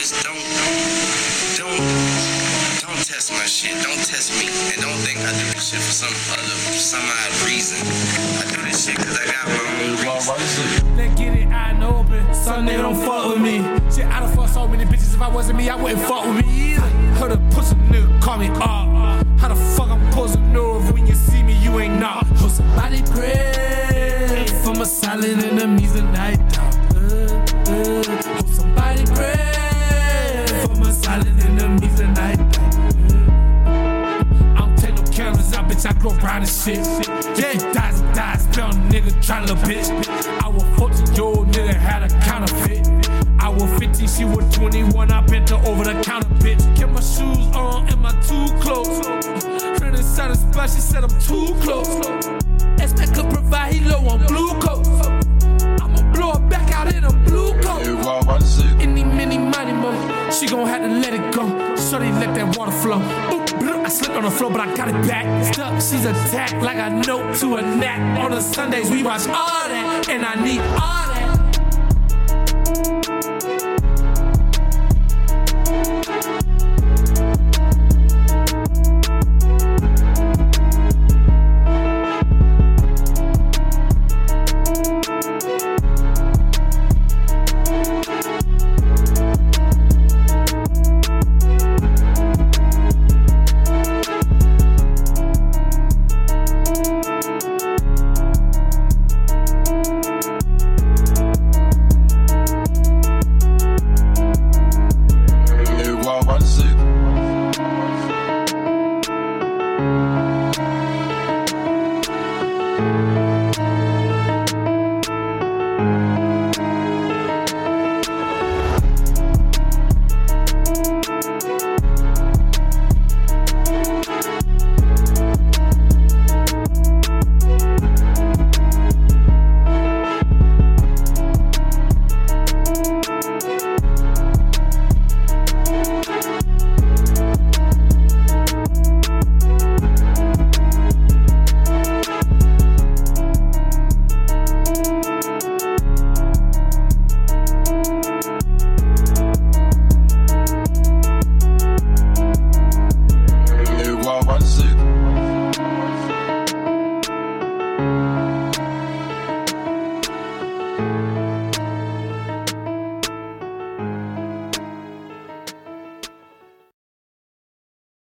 just don't, don't, don't test my shit. Don't test me, and don't think I do this shit for some other, some odd reason. I do this shit because I got my own reason. Let's get it out and open. Some nigga don't fuck with me. Shit, I done fuck so many bitches. If I wasn't me, I wouldn't fuck with me either. Heard a pussy nigga call me up. How the fuck I'm supposed to know if when you see me, you ain't not? Hope somebody pray for my silent enemies tonight. Uh, I grow around and shit. Yeah, dies and dies. Spell nigga try little bitch. I was 14 year old nigga had a counterfeit. I was 15, she was 21. I bent her over the counter, bitch. Kept my shoes on and my too close. Friend inside a spot, she said I'm too that water flow. I slipped on the floor, but I got it back. Stuck, she's attacked like a note to a nap. On the Sundays, we watch all that, and I need all that.